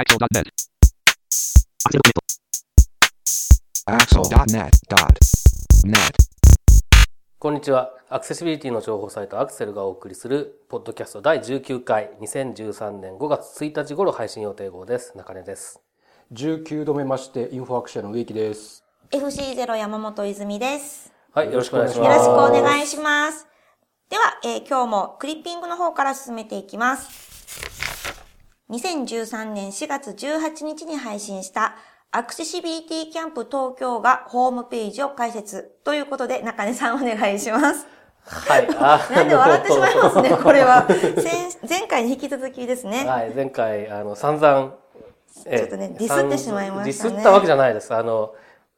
Axel.net. Axel.net.net. こんにちは。アクセシビリティの情報サイトアクセルがお送りするポッドキャスト第19回2013年5月1日頃配信予定号です。中根です。19度目まして、インフォアクションの植木です。FC0 山本泉です。はい、よろしくお願いしよろします。くお願いします。では、えー今日もクリッピングの方から進めていきます。2013年4月18日に配信したアクセシビリティキャンプ東京がホームページを開設ということで中根さんお願いします。はい。あなんで笑ってしまいますね、これは。先前回に引き続きですね。はい、前回、あの、散々、えちょっとねディスってしまいましたねディスったわけじゃないです。あの、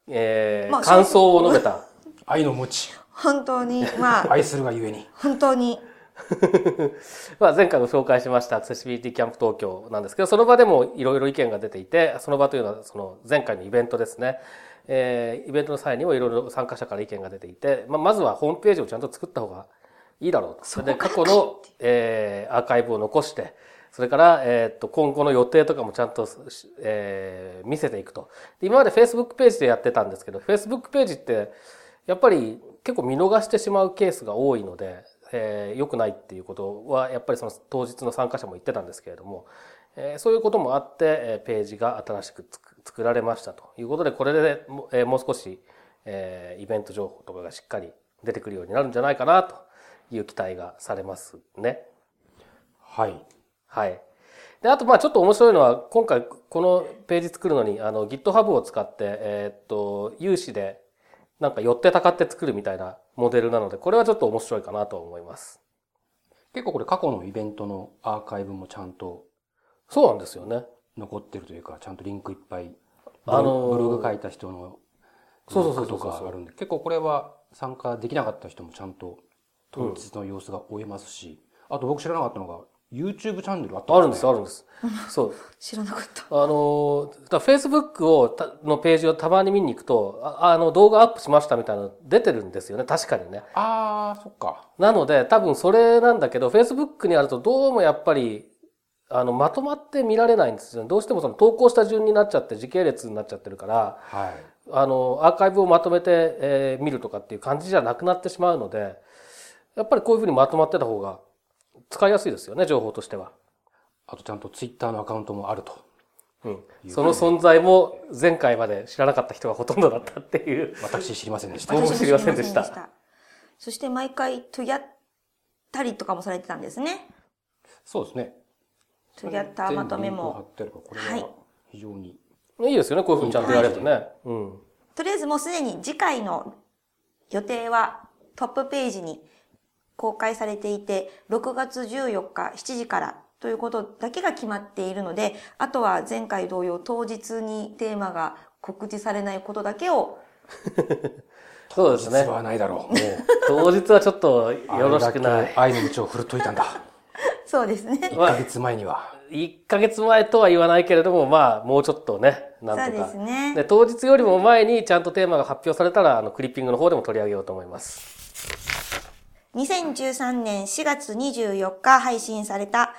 えーまあ感想を述べた。愛の持ち、本当に、まあ、愛するがゆえに。本当に、まあ、前回ご紹介しましたアクセシビリティキャンプ東京なんですけど、その場でもいろいろ意見が出ていて、その場というのはその前回のイベントですね。えーイベントの際にもいろいろ参加者から意見が出ていて、まあ、まずはホームページをちゃんと作った方がいいだろうと。それで過去の、えーアーカイブを残して、それから、えーっと、今後の予定とかもちゃんと、えー見せていくと。で今まで Facebook ページでやってたんですけど、Facebook ページって、やっぱり結構見逃してしまうケースが多いので、えー良くないっていうことは、やっぱりその当日の参加者も言ってたんですけれども、えーそういうこともあって、えーページが新しく作られましたということで、これでも,、えーもう少し、えーイベント情報とかがしっかり出てくるようになるんじゃないかなという期待がされますね。はい。はい。で、あと、まあちょっと面白いのは、今回このページ作るのに、あの GitHub を使って、えーっと、有志で、なんか寄ってたかって作るみたいなモデルなので、これはちょっと面白いかなと思います。結構これ過去のイベントのアーカイブもちゃんとそうなんですよね。残ってるというか、ちゃんとリンクいっぱい、あのーブログ書いた人のそうそうそうとかあるんで、結構これは参加できなかった人もちゃんと当日の様子が追えますし、あと僕知らなかったのが、YouTube チャンネルあったあるんです、ある。るんです。そう。知らなかった。あの、だ Facebook をたのページをたまに見に行くと、ああの動画アップしましたみたいなの出てるんですよね。確かにね。あー、そっか。なので、多分それなんだけど、Facebook にあるとどうもやっぱり、あの、まとまって見られないんですよね。どうしてもその投稿した順になっちゃって、時系列になっちゃってるから、はい。あの、アーカイブをまとめて、えー見るとかっていう感じじゃなくなってしまうので、やっぱりこういうふうにまとまってた方が使いやすいですよね、情報としては。あとちゃんと Twitter のアカウントもあると。うん。その存在も前回まで知らなかった人がほとんどだったっていう。私知りませんでした。僕も知りませんでしたそして毎回、とやったりとかもされてたんですね。そうですね。とやったまとめ全部リンクを貼も。ってあるから、これはいは非常に。いいですよね、こういうふうにちゃんとやれるとね。うん。とりあえずもうすでに次回の予定はトップページに公開されていて、6月14日7時からということだけが決まっているので、あとは前回同様当日にテーマが告知されないことだけを そうですね実。はないだろう。もう当日はちょっとよろしくない。愛の道を振るっといたんだ。そうですね。1ヶ月前には。1ヶ月前とは言わないけれども、まあ、もうちょっとね、なんとか。そうですねで当日よりも前にちゃんとテーマが発表されたら、あの、クリッピングの方でも取り上げようと思います。2013年4月24日配信された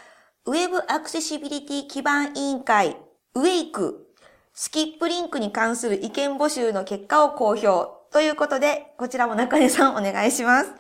ウェブアクセシビリティ基盤委員会ウェイクスキップリンクに関する意見募集の結果を公表ということで、こちらも中根さんお願いします。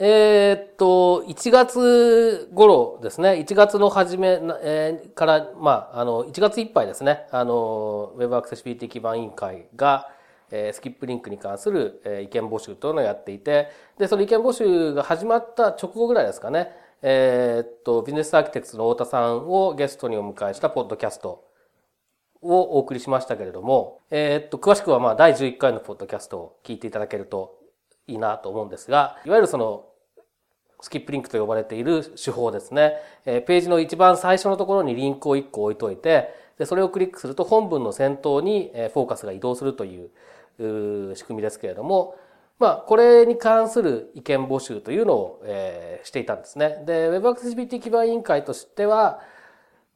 えーっと、1月頃ですね、1月の初め、えーから、まあ、あの、1月いっぱいですね、あの、Web アクセシビリティ基盤委員会が、えスキップリンクに関する、意見募集というのをやっていて、で、その意見募集が始まった直後ぐらいですかね、えっと、ビジネスアーキテクツの太田さんをゲストにお迎えしたポッドキャストをお送りしましたけれども、えーっと、詳しくはまあ第11回のポッドキャストを聞いていただけるといいなと思うんですが、いわゆるその、スキップリンクと呼ばれている手法ですね。えーページの一番最初のところにリンクを1個置いといて、で、それをクリックすると本文の先頭にフォーカスが移動するという仕組みですけれども、まあ、これに関する意見募集というのを、えーしていたんですね。で、Web アクセシビリティ基盤委員会としては、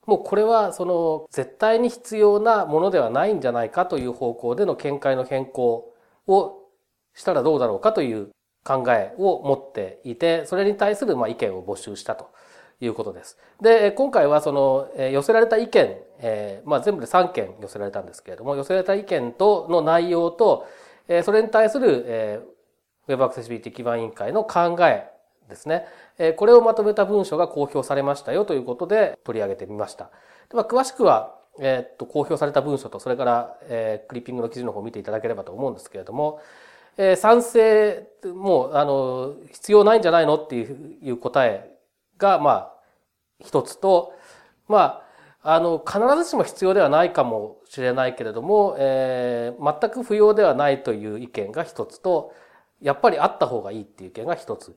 もうこれはその絶対に必要なものではないんじゃないかという方向での見解の変更をしたらどうだろうかという考えを持っていて、それに対するまあ意見を募集したということです。で、今回はその、え寄せられた意見、えまあ全部で3件寄せられたんですけれども、寄せられた意見との内容と、えそれに対する、えー Web アクセシビリティ基盤委員会の考えですね。えこれをまとめた文書が公表されましたよということで取り上げてみました。でまあ、詳しくは、えっと、公表された文書と、それから、えークリッピングの記事の方を見ていただければと思うんですけれども、えー賛成、もう、あの、必要ないんじゃないの？っていう答えが、まあ、一つと、まあ、あの、必ずしも必要ではないかもしれないけれども、えー全く不要ではないという意見が一つと、やっぱりあった方がいいっていう意見が一つ。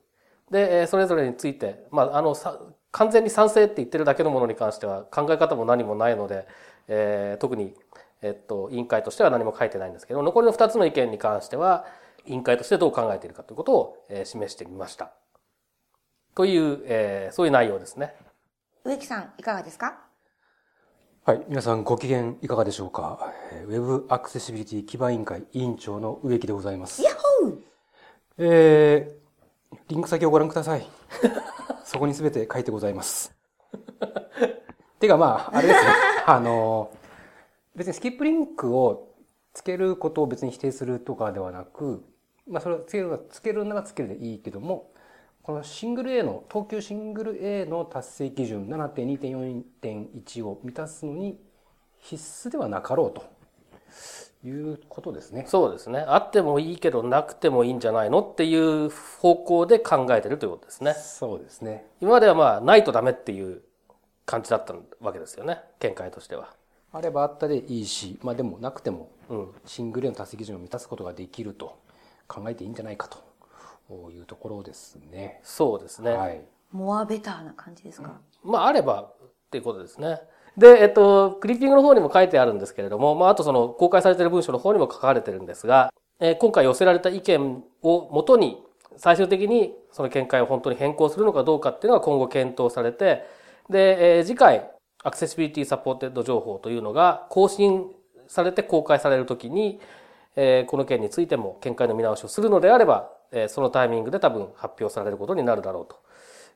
で、えそれぞれについて、まあ、あの、完全に賛成って言ってるだけのものに関しては考え方も何もないので、えー特に、えっと、委員会としては何も書いてないんですけど、残りの二つの意見に関しては、委員会としてどう考えているかということを、えー示してみました。という、えーそういう内容ですね。植木さん、いかがですか？はい。皆さんご機嫌いかがでしょうか？えー Web アクセシビリティ基盤委員会委員長の植木でございます。ヤッホーえー、リンク先をご覧ください。そこにすべて書いてございます。てかまあ、あれですね。あの、別にスキップリンクをつけることを別に否定するとかではなく、まあそれをつけるのが、つけるならつけるでいいけども、このシングル A の、東急シングル A の達成基準7.2.4.1を満たすのに必須ではなかろうということですね。そうですね。あってもいいけどなくてもいいんじゃないのっていう方向で考えてるということですね。そうですね。今まではまあ、ないとダメっていう感じだったわけですよね。見解としては。あればあったでいいし、まあでもなくても、うん。シングル A の達成基準を満たすことができると考えていいんじゃないかというところですね。そうですね。はい。モアベターな感じですか、まあ、あればっていうことですね。で、えっと、クリッピングの方にも書いてあるんですけれども、まあ、あとその公開されている文書の方にも書かれてるんですが、えー今回寄せられた意見をもとに、最終的にその見解を本当に変更するのかどうかっていうのが今後検討されて、で、えー次回、 accessibility supported 情報というのが更新されて公開されるときに、えーこの件についても見解の見直しをするのであれば、えそのタイミングで多分発表されることになるだろうと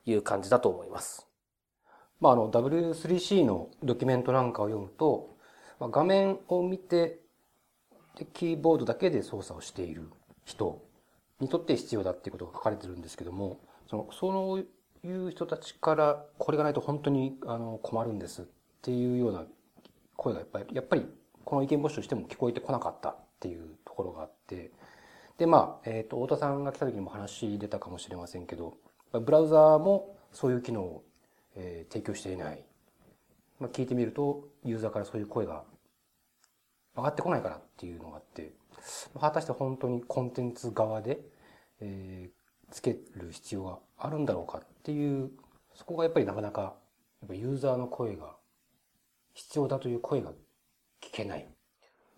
いう感じだと思います。まああの W3C のドキュメントなんかを読むと、まあ、画面を見てでキーボードだけで操作をしている人にとって必要だっていうことが書かれてるんですけども、そのそういう人たちからこれがないと本当にあの困るんですっていうような声がやっぱりやっぱりこの意見募集しても聞こえてこなかったっていうところがあってでまあ、えっ、と太田さんが来た時にも話出たかもしれませんけどブラウザーもそういう機能を、えー提供していない、まあ、聞いてみるとユーザーからそういう声が上がってこないからっていうのがあって果たして本当にコンテンツ側で、えーつける必要があるんだろうかっていうそこがやっぱりなかなかやっぱユーザーの声が必要だという声が聞けない。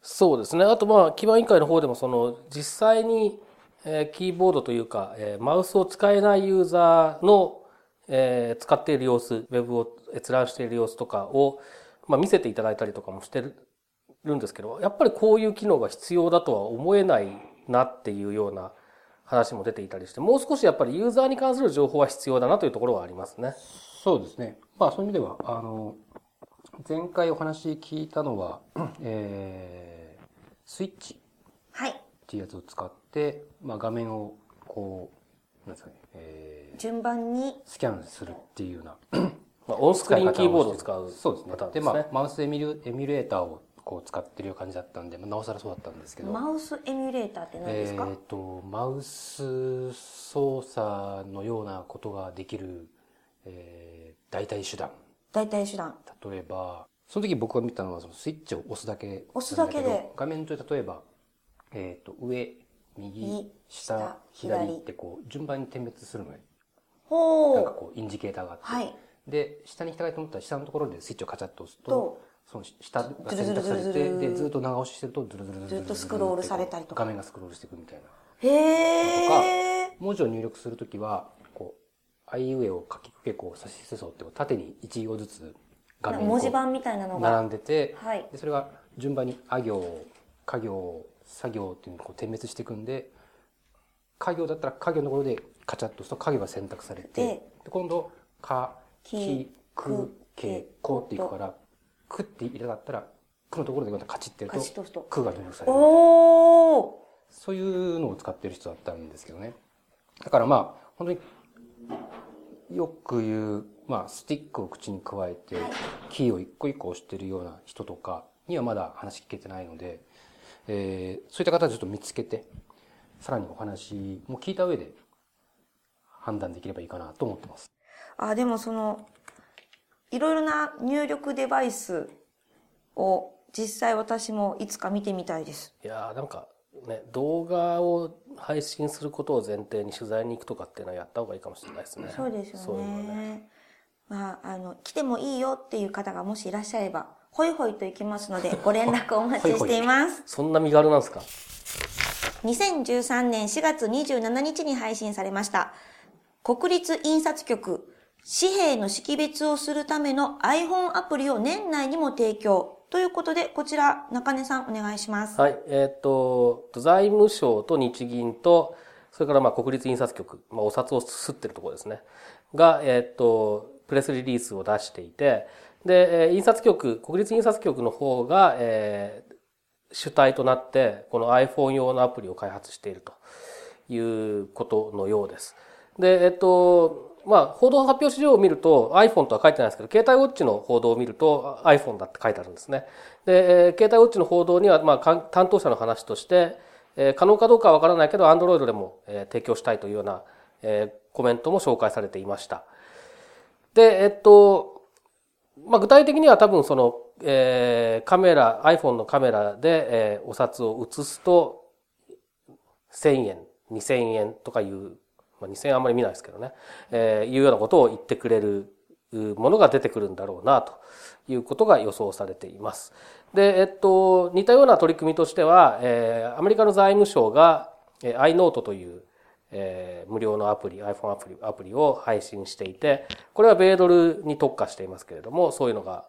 そうですね。あとまあ、基盤委員会の方でもその、実際に、えキーボードというか、えマウスを使えないユーザーの、え使っている様子、ウェブを閲覧している様子とかを、まあ、見せていただいたりとかもしてるんですけど、やっぱりこういう機能が必要だとは思えないなっていうような話も出ていたりして、もう少しやっぱりユーザーに関する情報は必要だなというところはありますね。そうですね。まあそういう意味では、あの、前回お話聞いたのは、えー、スイッチ？はい。っていうやつを使って、まあ画面をこう、なんですかね、え順番にー、スキャンするっていうような まあ、オンスクリーンキーボードを使うそうですねで。まあ、マウスエミュエミュレーターをこう使ってる感じだったんで、まあ、なおさらそうだったんですけど。マウスエミュレーターって何ですか、えっ、と、マウス操作のようなことができる、えー、代替手段。代替手段。例えば、その時僕が見たのはそのスイッチを押すだけ。押すだけで。画面上で例えば、えっ、と、上、右右、下下、左左ってこう、順番に点滅するのね。ほう。なんかこう、インジケーターがあって。はい。で、下に行きたいと思ったら下のところでスイッチをカチャッと押すとと、その下が選択されて、ルで、ずっと長押ししてると、ズルズルズルズルずっとスクロールされたりとか画面がスクロールしていくみたいな。へえ。文字を入力するときは、こう、あいうえを書きくけこう、さしすそって縦に1行ずつ画面文字盤みたいなのが。並んでて、はいでそれが順番にあ行、家行、作業っていうのをこう点滅していくんで、家業だったら家業のところでカチャッと押すと家業が選択されて、でで今度、か、き、く、け、こっていくから、くって入れたかったら、くのところでまたカチってやるとくが入力される。そういうのを使ってる人だったんですけどね。だからまあ、本当によく言う、まあ、スティックを口に加えて、キーを一個一個押してるような人とかにはまだ話聞けてないので、えーそういった方はちょっと見つけて、さらにお話も聞いた上で判断できればいいかなと思ってます。あ、でもその、いろいろな入力デバイスを実際私もいつか見てみたいです。いやーなんかね動画を配信することを前提に取材に行くとかっていうのはやった方がいいかもしれないですね。そうですよそういうのね。ね。まあ、あの、来てもいいよっていう方がもしいらっしゃれば、ホイホイと行きますので、ご連絡お待ちしています。そんな身軽なんですか？2013年4月27日に配信されました。国立印刷局、紙幣の識別をするための iPhone アプリを年内にも提供。ということで、こちら、中根さんお願いします。はい。えーっと、財務省と日銀と、それからまあ国立印刷局、まあお札を吸ってるところですね。が、えーっと、プレスリリースを出していて、で、印刷局、国立印刷局の方が、えー主体となって、この iPhone 用のアプリを開発しているということのようです。で、えっと、まあ、報道発表資料を見ると iPhone とは書いてないですけど、携帯ウォッチの報道を見ると iPhone だって書いてあるんですね。で、えー携帯ウォッチの報道には、まあ、担当者の話として、えー可能かどうかはわからないけど、Android でも、えー提供したいというような、えーコメントも紹介されていました。で、えっと、まあ、具体的には多分その、えーカメラ、iPhone のカメラで、えーお札を写すと、1000円、2000円とかいう、まあ、2000円あんまり見ないですけどね、えーいうようなことを言ってくれるものが出てくるんだろうな、ということが予想されています。で、えっと、似たような取り組みとしては、えーアメリカの財務省が、えー iNote という、えー無料のアプリ、iPhone アプリ、アプリを配信していて、これは米ドルに特化していますけれども、そういうのが、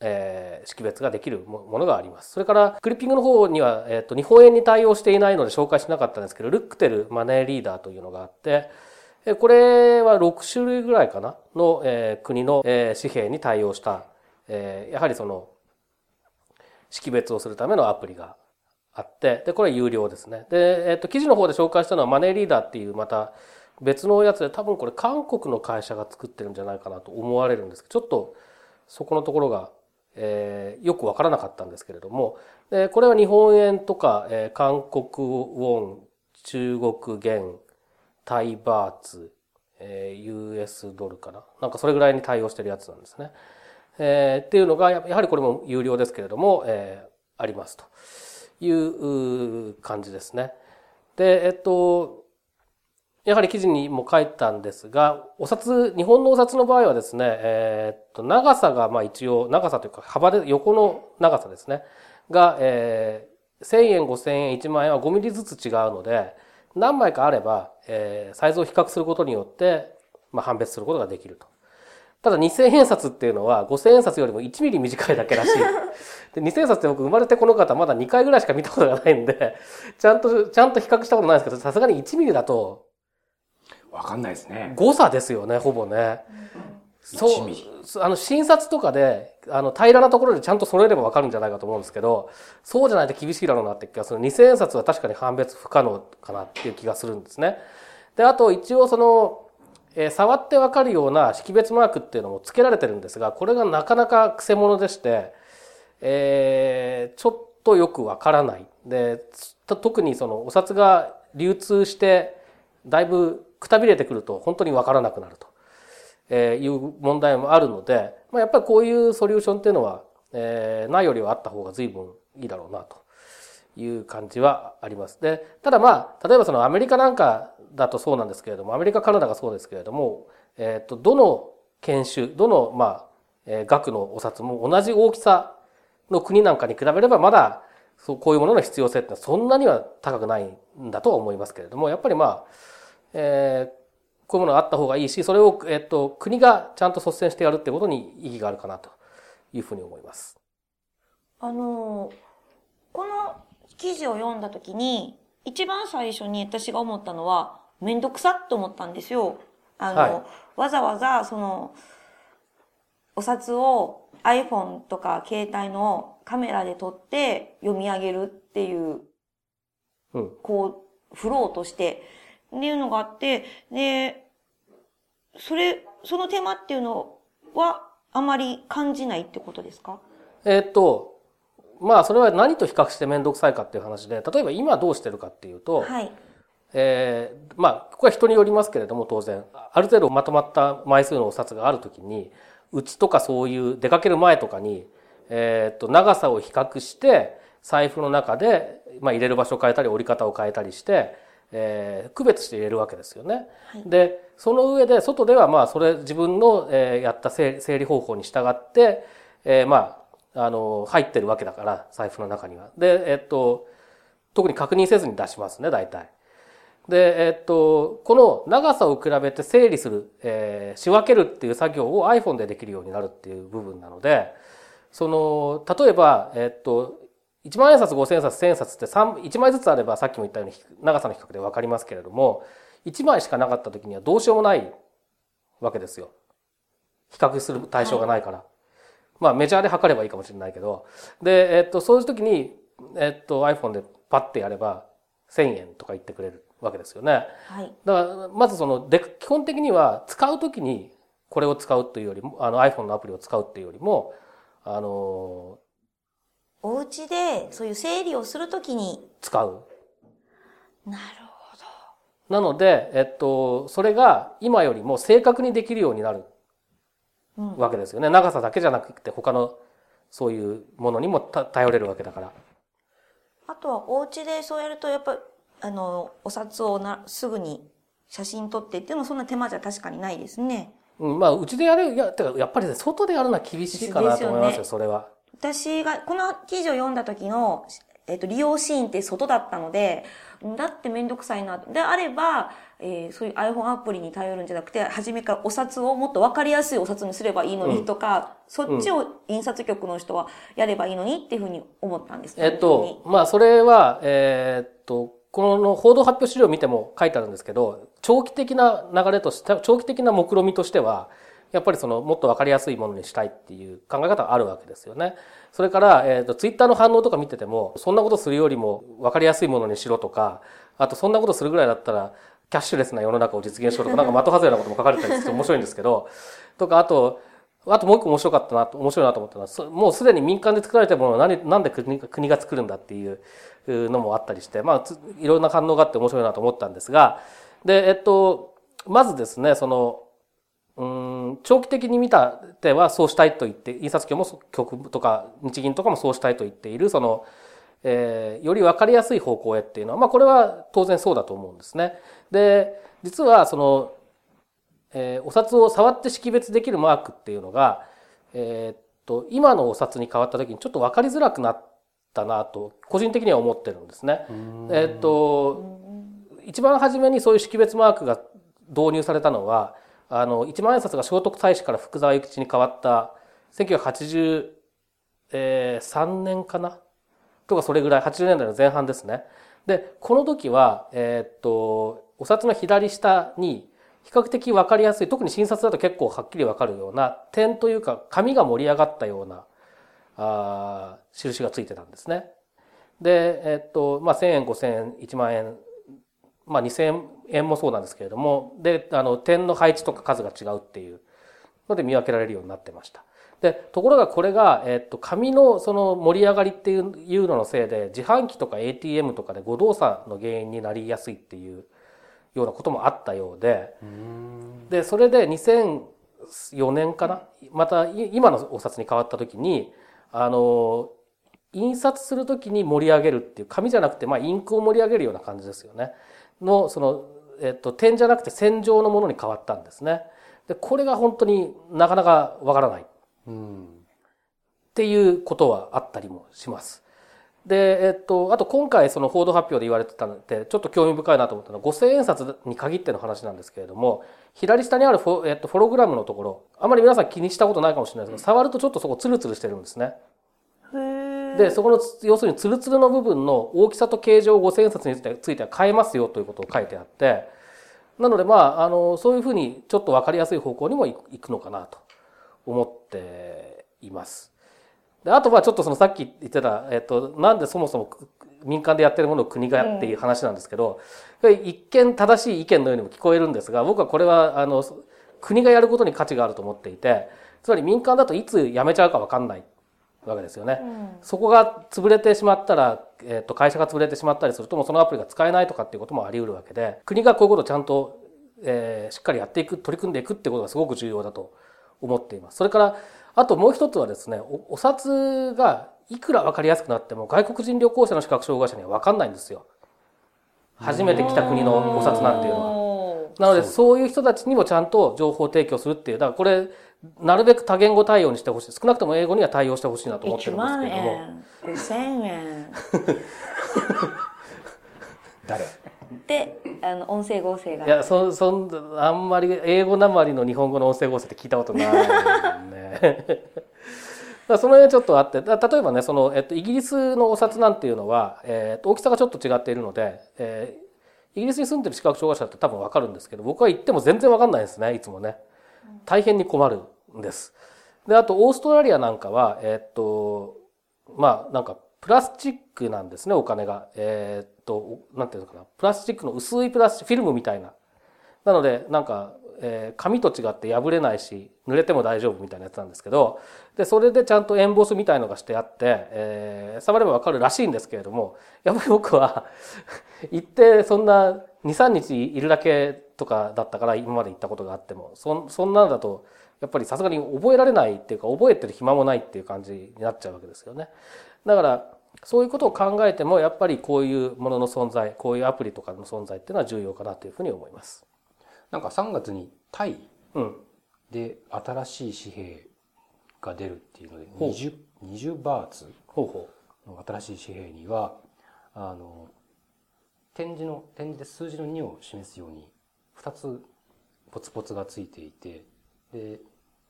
えー識別ができるものがあります。それから、クリッピングの方には、えっ、と、日本円に対応していないので紹介しなかったんですけど、ルックテルマネーリーダーというのがあって、えこれは6種類ぐらいかなの、えー国の、えー紙幣に対応した、えーやはりその、識別をするためのアプリがあって、で、これは有料ですね。で、えっ、と、記事の方で紹介したのはマネーリーダーっていうまた別のやつで、多分これ韓国の会社が作ってるんじゃないかなと思われるんですけど、ちょっとそこのところが、えーよくわからなかったんですけれども、でこれは日本円とか、えー韓国ウォン、中国元、タイバーツ、えー US ドルかな？なんかそれぐらいに対応してるやつなんですね。えーっていうのが、ややはりこれも有料ですけれども、えーありますという感じですね。で、えっと、やはり記事にも書いたんですが、お札、日本のお札の場合はですね、えっと、長さが、まあ一応、長さというか幅で、横の長さですね、が、えー1000円、5000円、1万円は5ミリずつ違うので、何枚かあれば、えーサイズを比較することによって、まあ判別することができると。ただ2000円札っていうのは5000円札よりも1ミリ短いだけらしい。で2000円札って僕生まれてこの方まだ2回ぐらいしか見たことがないんで、ちゃんと、ちゃんと比較したことないんですけど、さすがに1ミリだとわかんないですね。誤差ですよね、ほぼね。そ1うあの、診察とかで、あの、平らなところでちゃんと揃えればわかるんじゃないかと思うんですけど、そうじゃないと厳しいだろうなって気がする。2000円札は確かに判別不可能かなっていう気がするんですね。で、あと一応その、えー触ってわかるような識別マークっていうのも付けられてるんですが、これがなかなか癖者でして、えーちょっとよくわからない。で、特にそのお札が流通して、だいぶくたびれてくると本当にわからなくなると、えいう問題もあるので、まあ、やっぱりこういうソリューションっていうのは、えーないよりはあった方が随分いいだろうなという感じはあります。で、ただまあ、例えばそのアメリカなんかだとそうなんですけれども、アメリカ、カナダがそうですけれども、えっ、と、どの研修、どの、まあ、えー額のお札も同じ大きさの国なんかに比べればまだ、そう、こういうものの必要性ってのはそんなには高くないんだとは思いますけれども、やっぱりまあ、えーこういうものがあった方がいいし、それを、えっ、と、国がちゃんと率先してやるってことに意義があるかなというふうに思います。あのこの記事を読んだ時に、一番最初に私が思ったのは、めんどくさって思ったんですよ。あの、はいわざわざ、その、お札を iPhone とか携帯のカメラで撮って読み上げるっていう、うん。こう、フローとして、っていうのがあって、で、それ、その手間っていうのはあまり感じないってことですか？えーっと、まあそれは何と比較して面倒くさいかっていう話で、例えば今どうしてるかっていうと、はい。えーまあここは人によりますけれども当然、ある程度まとまった枚数のお札があるときに、うちとかそういう出かける前とかに、えーっと長さを比較して、財布の中で、まあ、入れる場所を変えたり折り方を変えたりして、えー区別して入れるわけですよね。はいでその上で外ではまあそれ自分の、えーやった整整理方法に従って、えーまああの入ってるわけだから財布の中には。でえっと特に確認せずに出しますね大体。でえっとこの長さを比べて整理する、えー仕分けるっていう作業を iPhone でできるようになるっていう部分なのでその例えばえっと1万円札5千円札1000円札って3 1枚ずつあればさっきも言ったように長さの比較で分かりますけれども1枚しかなかった時にはどうしようもないわけですよ。比較する対象がないから。まあメジャーで測ればいいかもしれないけど。で、えっと、そういう時に、えっと、iPhone でパッてやれば1000円とか言ってくれるわけですよね。はい。だから、まずその、で、基本的には使う時にこれを使うというよりも、あの iPhone のアプリを使うっていうよりも、あの、お家でそういう整理をするときに、使う。なるなので、えっと、それが今よりも正確にできるようになる。わけですよね。長さだけじゃなくて他のそういうものにもた頼れるわけだから。あとはお家でそうやると、やっぱ、あの、お札をな、すぐに写真撮ってっていうのもそんな手間じゃ確かにないですね。うん、まあ、うちでやる、いや、てか、やっぱりね、外でやるのは厳しいかなと思いますよ、ですそれは。私が、この記事を読んだ時の、えっと、利用シーンって外だったので、だってめんどくさいな。であれば、えーそういう iPhone アプリに頼るんじゃなくて、初めからお札をもっと分かりやすいお札にすればいいのにとか、そっちを印刷局の人はやればいいのにっていうふうに思ったんですえっと、まあ、それは、えーっと、この報道発表資料を見ても書いてあるんですけど、長期的な流れとして、長期的な目論見としては、やっぱりその、もっとわかりやすいものにしたいっていう考え方があるわけですよね。それから、えーっと、ツイッターの反応とか見てても、そんなことするよりもわかりやすいものにしろとか、あとそんなことするぐらいだったら、キャッシュレスな世の中を実現しろとか、なんか的外れなことも書かれたりして面白いんですけど、とか、あと、あともう一個面白かったなと、面白いなと思ったのは、もうすでに民間で作られたものを何なんで国が国が作るんだっていうのもあったりして、まあ、いろんな反応があって面白いなと思ったんですが、で、えっと、まずですね、その、うん長期的に見た手はそうしたいと言って、印刷局も局とか日銀とかもそうしたいと言っている、その、えーより分かりやすい方向へっていうのは、まあこれは当然そうだと思うんですね。で、実はその、えーお札を触って識別できるマークっていうのが、えーっと、今のお札に変わった時にちょっと分かりづらくなったなと、個人的には思ってるんですね。えーっと、一番初めにそういう識別マークが導入されたのは、あの、一万円札が聖徳太子から福沢諭吉に変わった1983年かな？とかそれぐらい、80年代の前半ですね。で、この時は、えーっと、お札の左下に比較的わかりやすい、特に新札だと結構はっきりわかるような点というか、紙が盛り上がったような、あ印がついてたんですね。で、えっと、まあ、1000円、5000円、1万円、まあ、2000円もそうなんですけれども、で、あの、点の配置とか数が違うっていうので見分けられるようになってました。で、ところがこれが、えっと、紙のその盛り上がりっていうののせいで、自販機とか ATM とかで誤動作の原因になりやすいっていうようなこともあったようで、で、それで2004年かなまたい今のお札に変わった時に、あの、印刷するときに盛り上げるっていう、紙じゃなくて、まあ、インクを盛り上げるような感じですよね。の、その、えっと、点じゃなくて線状のものに変わったんですね。で、これが本当になかなかわからないっうん。ていうことはあったりもします。で、えっと、あと今回その報道発表で言われてたので、ちょっと興味深いなと思ったのは、5000円札に限っての話なんですけれども、左下にあるフォ,、えっと、フォログラムのところ、あまり皆さん気にしたことないかもしれないですけど、触るとちょっとそこツルツルしてるんですね。で、そこのつ、要するにツルツルの部分の大きさと形状を5000円札については変えますよということを書いてあって、なのでまあ、あの、そういうふうにちょっとわかりやすい方向にもい行くのかなと思っています。であとはちょっとそのさっき言ってた、えっと、なんでそもそも民間でやってるものを国がっていう話なんですけど、これ一見正しい意見のようにも聞こえるんですが、僕はこれはあの国がやることに価値があると思っていて、つまり民間だといつ辞めちゃうか分かんないわけですよね。そこが潰れてしまったら、えっと会社が潰れてしまったりするともうそのアプリが使えないとかっていうこともあり得るわけで、国がこういうことをちゃんと、えーしっかりやっていく、取り組んでいくってことがすごく重要だと思っています。それから、あともう一つはですね、おお札がいくら分かりやすくなっても外国人旅行者の視覚障害者には分かんないんですよ。初めて来た国のお札なんていうのは。のなので、そういう人たちにもちゃんと情報提供するっていう、だからこれ、なるべく多言語対応にしてほしい。少なくとも英語には対応してほしいなと思ってる1んです万けれども。円、5000円。誰？で、あの、音声合成が。いや、そ、そん、あんまり英語なまりの日本語の音声合成って聞いたことないね。だその辺ちょっとあって、例えばね、その、えっと、イギリスのお札なんていうのは、えっと、大きさがちょっと違っているので、えーイギリスに住んでる視覚障害者って多分わかるんですけど、僕は行っても全然わかんないですね、いつもね。大変に困るんです。で、あと、オーストラリアなんかは、えっと、まあ、なんか、プラスチックなんですね、お金が。えーと、なんていうのかな。プラスチックの薄いプラスチック、フィルムみたいな。なので、なんか、えー紙と違って破れないし、濡れても大丈夫みたいなやつなんですけど、で、それでちゃんとエンボスみたいのがしてあって、えー触ればわかるらしいんですけれども、やっぱり僕は、行ってそんな2、3日いるだけとかだったから今まで行ったことがあっても、そそんなんだと、やっぱりさすがに覚えられないっていうか、覚えてる暇もないっていう感じになっちゃうわけですよね。だから、そういうことを考えても、やっぱりこういうものの存在、こういうアプリとかの存在っていうのは重要かなというふうに思います。なんか3月にタイうん。で新しい紙幣が出るっていうのでほう 20, 20バーツの新しい紙幣にはあの点字の点字で数字の2を示すように2つポツポツがついていてで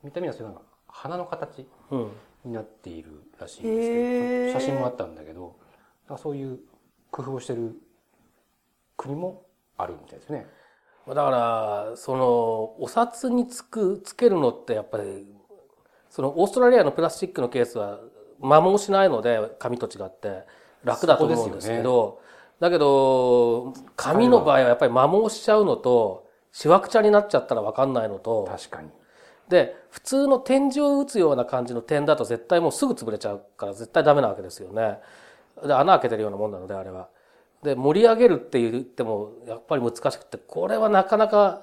見た目はそれが花の形。になっているらしいんですけど写真もあったんだけどそういう工夫をしてる国もあるみたいですね。だから、その、お札につく、つけるのってやっぱり、その、オーストラリアのプラスチックのケースは、摩耗しないので、紙と違って、楽だと思うんですけど、だけど、紙の場合はやっぱり摩耗しちゃうのと、しわくちゃになっちゃったらわかんないのと、確かに。で、普通の点字を打つような感じの点だと絶対もうすぐ潰れちゃうから絶対ダメなわけですよね。で、穴開けてるようなもんなので、あれは。で、盛り上げるって言っても、やっぱり難しくて、これはなかなか、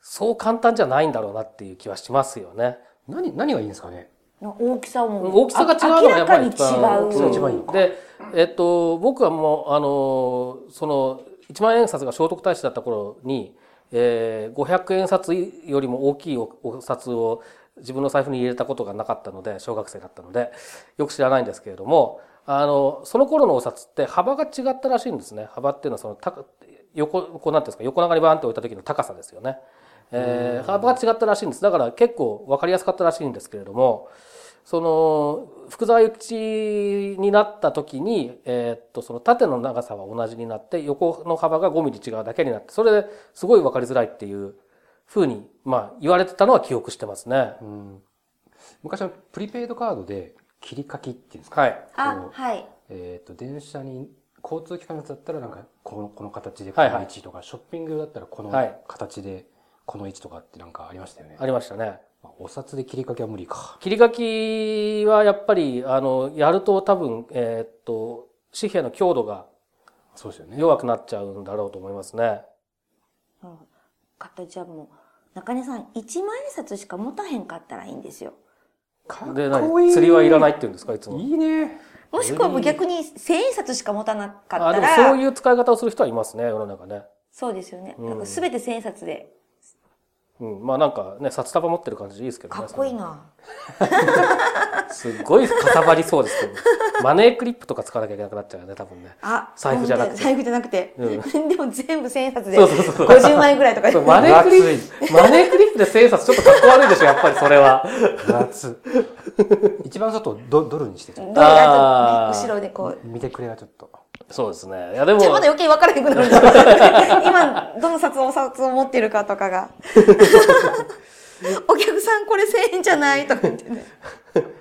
そう簡単じゃないんだろうなっていう気はしますよね。何、何がいいんですかね？大きさも。大きさが違うのがやっぱり明らかに違う。大きさが一番いいのかで、えっと、僕はもう、あの、その、一万円札が聖徳太子だった頃に、えー、500円札よりも大きいおお札を自分の財布に入れたことがなかったので、小学生だったので、よく知らないんですけれども、あの、その頃のお札って幅が違ったらしいんですね。幅っていうのはその、高横、こうなんていうんですか、横長にバーンって置いた時の高さですよね。えー、幅が違ったらしいんです。だから結構わかりやすかったらしいんですけれども、その、福沢諭吉になった時に、えーっと、その縦の長さは同じになって、横の幅が5ミリ違うだけになって、それですごいわかりづらいっていうふうに、まあ言われてたのは記憶してますね。うん昔はプリペイドカードで切り書きっていうんですか、はい。あ、はい。えっ、と、電車に、交通機関のやつだったらなんか、この、この形でこはいはいの位置とか、ショッピングだったらこのはい形でこの位置とかってなんかありましたよね。ありましたね。まあお札で切り書きは無理か。切り書きはやっぱり、あの、やると多分、えーっと、紙幣の強度がそうですよね。弱くなっちゃうんだろうと思いますね。うん形はもう、中根さん、一万円札しか持たへんかったらいいんですよ。かっで、こいい。何？釣りはいらないって言うんですか、いつも？いいね。もしくはもう逆に千円札しか持たなかあ、ったら、でもそういう使い方をする人はいますね、世の中ね。そうですよね。うんなんて千円札で。うん。まあなんかね、札束持ってる感じでいいですけどね。かっこいいな。すっごいかさばりそうですけど。マネークリップとか使わなきゃいけなくなっちゃうよね、多分ね。あ、財布じゃなくて財布じゃなくて。うでも全部千円札で。そうそうそうそう50万円ぐらいとかそうマネークリップ、マネークリップで千円札ちょっとかっこ悪いでしょ、やっぱりそれは。夏。一番外ドドルにしてた。どうやあーと、ね、後ろでこう。見てくれがちょっと。そうですね。いやでもじゃあ、まだ余計分からへんくなるんですよ今、どの札お札を持ってるかとかが。お客さんこれ1000円じゃないとか言ってね。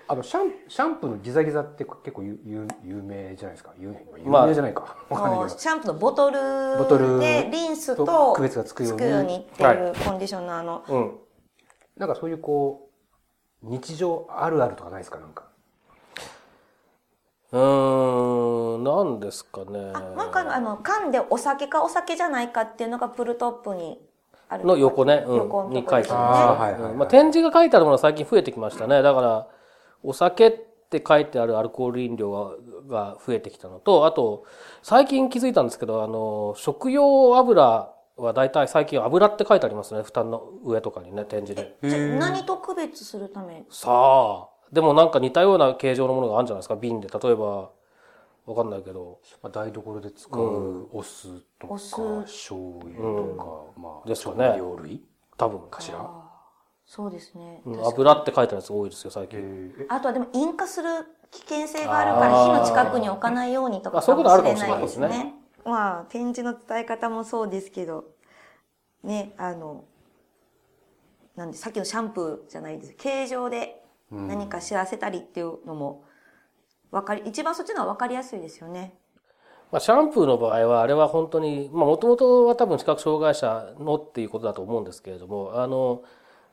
あの、シャン、シャンプーのギザギザって結構有有有名じゃないですか？有名じゃないか？わかんないけど。シャンプーのボトルボトルでリンスとと区別がつくようにつくようにっていうコンディショナーの。うん。なんかそういうこう、日常あるあるとかないですか？なんか。うーん、なんですかね。あなんかあの、缶でお酒かお酒じゃないかっていうのがプルトップにある。の横ね、うん、横に書いてあるあーはいはいはいうんまあ、展示が書いてあるものは最近増えてきましたね。だから、お酒って書いてあるアルコール飲料がが増えてきたのと、あと、最近気づいたんですけど、あの、食用油は大体最近油って書いてありますね。蓋の上とかにね、展示で。じゃあ何と区別するため？さあ、でもなんか似たような形状のものがあるんじゃないですか、瓶で。例えば、わかんないけど。まあ、台所で使うお酢とか、醤油とか、まあ、ですよね料類？多分。かしら。そうですね。油って書いてあるやつ多いですよ、最え近。あとはでも引火する危険性があるから火の近くに置かないようにとかあそうかもしれないですねね。まあ展示の伝え方もそうですけど、ね、あの、なんでさっきのシャンプーじゃないです。形状で何か知らせたりっていうのも、わかり、一番そっちのはわかりやすいですよね。まあ、シャンプーの場合は、あれは本当に、まあ、もともとは多分視覚障害者のっていうことだと思うんですけれども、あの、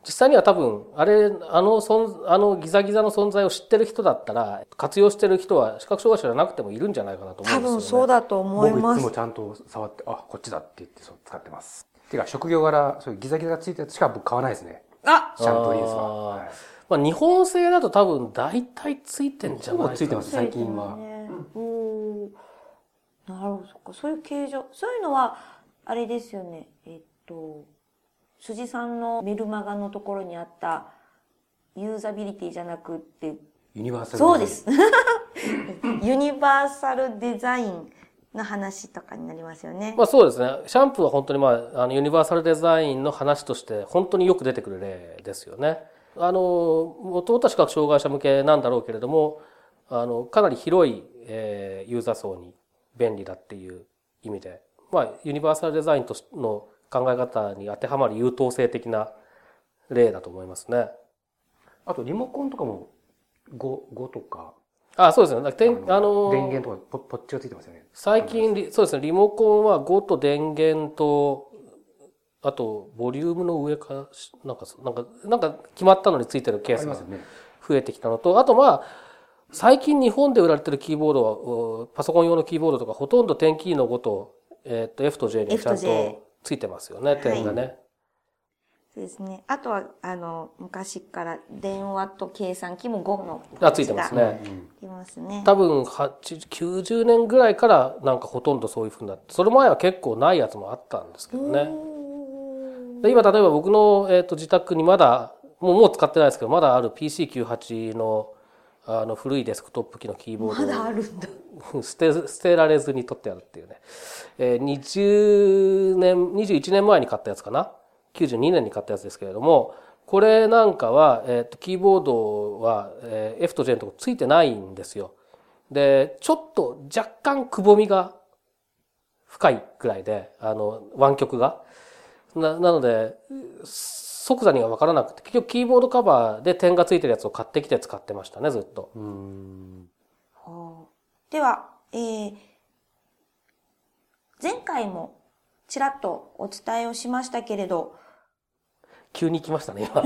実際には多分、あれ、あの、そんあのギザギザの存在を知ってる人だったら、活用してる人は視覚障害者じゃなくてもいるんじゃないかなと思うんですよね。多分そうだと思います僕いつも。ちゃんと触って、あ、こっちだって言ってそう使ってます。てか、職業柄、そういうギザギザがついたやつしか僕買わないですね。あシャンプーリンスは。はいまあ、日本製だと多分大体ついてんじゃないかついてます最近はねうん。なるほど、そっか。そういう形状。そういうのは、あれですよね。えっと、辻さんのメルマガのところにあった、ユーザビリティじゃなくって、ユニバーサル。そうで。す。ユニバーサルデザインの話とかになりますよね。まあそうですね。シャンプーは本当にまあ、あの、ユニバーサルデザインの話として本当によく出てくる例ですよね。あの、もともとは視覚障害者向けなんだろうけれども、あの、かなり広い、えーユーザー層に便利だっていう意味で、まあ、ユニバーサルデザインとしの考え方に当てはまる優等生的な例だと思いますね。あと、リモコンとかも、5、5とか、あ、そうですね。てんあの、電源とかポ、ポッチがついてますよね。最近リ、そうですね、リモコンは5と電源と、あと、ボリュームの上か、しなんか、なんか、なんか決まったのについてるケースが。増えてきたのと、あとまあ、最近日本で売られてるキーボードは、おパソコン用のキーボードとかほとんど点キーの5と、えっと F と J にちゃとんとついてますよね、点がね。そうですね。あとは、あの、昔から電話と計算機も5の。あ、ついてますね。いますね。多分、80 90年ぐらいからなんかほとんどそういう風になって、それ前は結構ないやつもあったんですけどね。で今例えば僕の、えー、と自宅にまだもうもう使ってないですけどまだある PC98 のあの古いデスクトップ機のキーボーまだあドるんだ。を 捨て捨てられずに取ってあるっていうね、えー、20年21年前に買ったやつかな？92年に買ったやつですけれどもこれなんかは、えー、とキーボードは、えー F と J のとこついてないんですよ。でちょっと若干くぼみが深いくらいであの湾曲が。ななので即座には分からなくて結局キーボードカバーで点がついてるやつを買ってきて使ってましたねずっと。では、えー、前回もちらっとお伝えをしましたけれど、急に来ましたね今。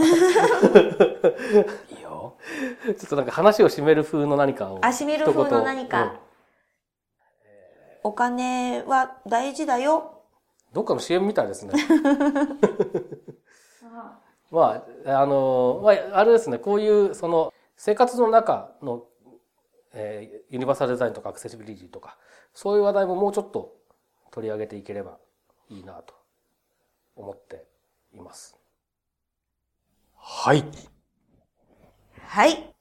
いいよ。ちょっとなんか話を締める風の何かを。あしみる風の何一言か、お金は大事だよ。うんどっかの CM みたいですね。まあ、あの、まあ、あれですね、こういう、その、生活の中の、えーユニバーサルデザインとかアクセシビリティとか、そういう話題ももうちょっと取り上げていければいいなと思っています。はい。はい。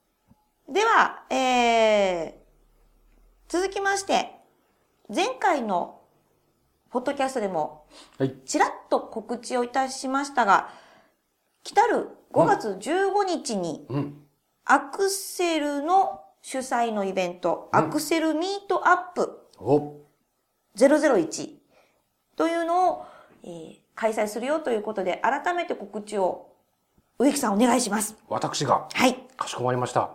では、えー、続きまして、前回のポッドキャストでも、はい。ちらっと告知をいたしましたが、来たる5月15日に、うん。アクセルの主催のイベント、うんアクセルミートアップお001というのを、えー開催するよということで、改めて告知を植木さんお願いします。私が、はい。かしこまりました。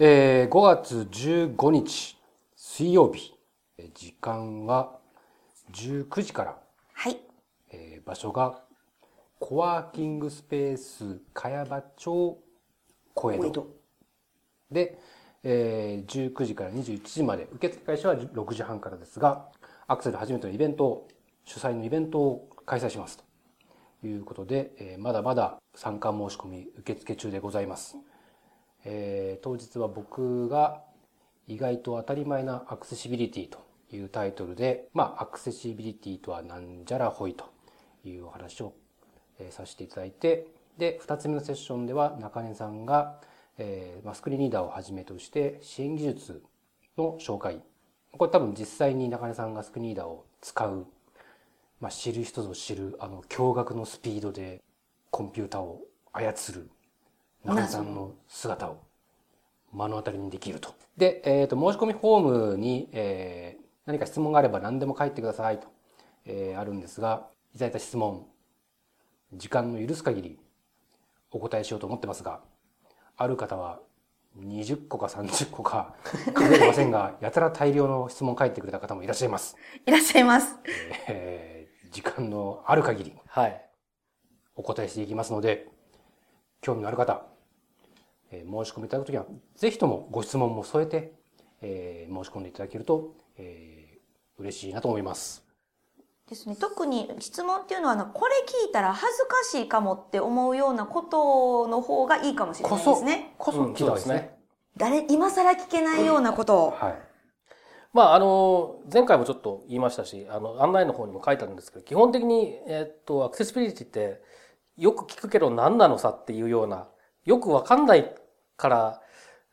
えー、5月15日、水曜日、えー時間は19時から、はい。えー場所が、コワーキングスペース、茅場町、小江戸。で、えー19時から21時まで、受付開始は6時半からですが、アクセル初めてのイベントを、主催のイベントを開催しますということで、えーまだまだ参加申し込み受付中でございます。えー当日は僕が意外と当たり前なアクセシビリティというタイトルで、まあ、アクセシビリティとはなんじゃらほいというお話を、させていただいて、で、二つ目のセッションでは中根さんが、えーまあ、スクリーンリーダーをはじめとして支援技術の紹介。これ多分実際に中根さんがスクリーンリーダーを使う、まあ、知る人ぞ知る、あの、驚愕のスピードでコンピューターを操る中根さんの姿を目の当たりにできると。で、えっ、と、申し込みフォームに、え何か質問があれば何でも書いてくださいと、えーあるんですが、いただいた質問、時間の許す限りお答えしようと思ってますが、ある方は20個か30個か数えてませんが、やたら大量の質問書いてくれた方もいらっしゃいます。いらっしゃいます。えー時間のある限りはい。お答えしていきますので、興味のある方、えー申し込みいただくときは、ぜひともご質問も添えて、えー申し込んでいただけると、えー嬉しいなと思います。ですね。特に質問っていうのはあの、これ聞いたら恥ずかしいかもって思うようなことの方がいいかもしれないですね。こそ聞いた方がいいですね。誰、今更聞けないようなことを。はい。まあ、あの、前回もちょっと言いましたし、あの、案内の方にも書いてあるんですけど、基本的に、えっと、アクセシビリティって、よく聞くけど何なのさっていうような、よくわかんないから、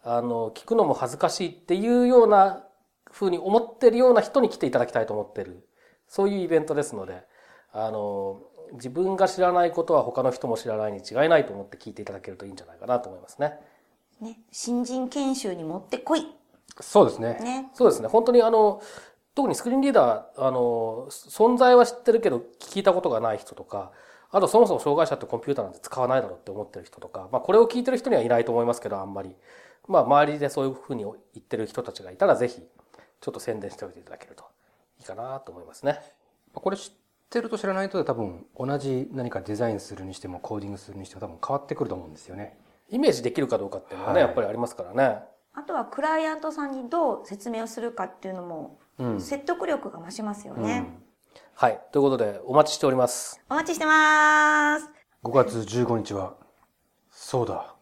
あの、聞くのも恥ずかしいっていうような風に思ってるような人に来ていただきたいと思ってる。そういうイベントですので、あの、自分が知らないことは他の人も知らないに違いないと思って聞いていただけるといいんじゃないかなと思いますね。ね。新人研修に持ってこい。そうですね。ね。そうですね。本当にあの、特にスクリーンリーダー、あの、存在は知ってるけど聞いたことがない人とか、あとそもそも障害者ってコンピューターなんて使わないだろうって思ってる人とか、まあこれを聞いてる人にはいないと思いますけど、あんまり。まあ周りでそういうふうに言ってる人たちがいたらぜひ、ちょっと宣伝しておいていただけるといいかなと思いますね。これ知ってると知らないとで多分同じ何かデザインするにしてもコーディングするにしても多分変わってくると思うんですよね。イメージできるかどうかっていうのはね、はいやっぱりありますからね。あとはクライアントさんにどう説明をするかっていうのも、うん。説得力が増しますよね。はい。ということで、お待ちしております。お待ちしてます。5月15日は、そうだ、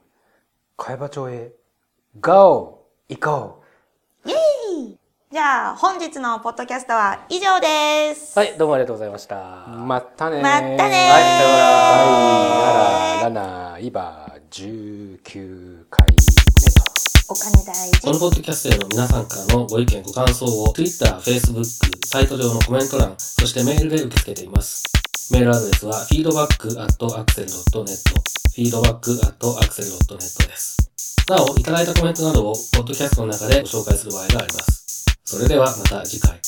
茅場町へ!行こイエーイじゃあ、本日のポッドキャストは以上です。はい、どうもありがとうございました。うまたねーまたねーはい、さようなら。第ラライバー19回目と。お金大事こ。のポッドキャストへの皆さんからのご意見、ご感想を Twitter、Facebook、サイト上のコメント欄、そしてメールで受け付けています。メールアドレスは feedback.axel.net feedback.axel.net です。なお、いただいたコメントなどをポッドキャストの中でご紹介する場合があります。それではまた次回。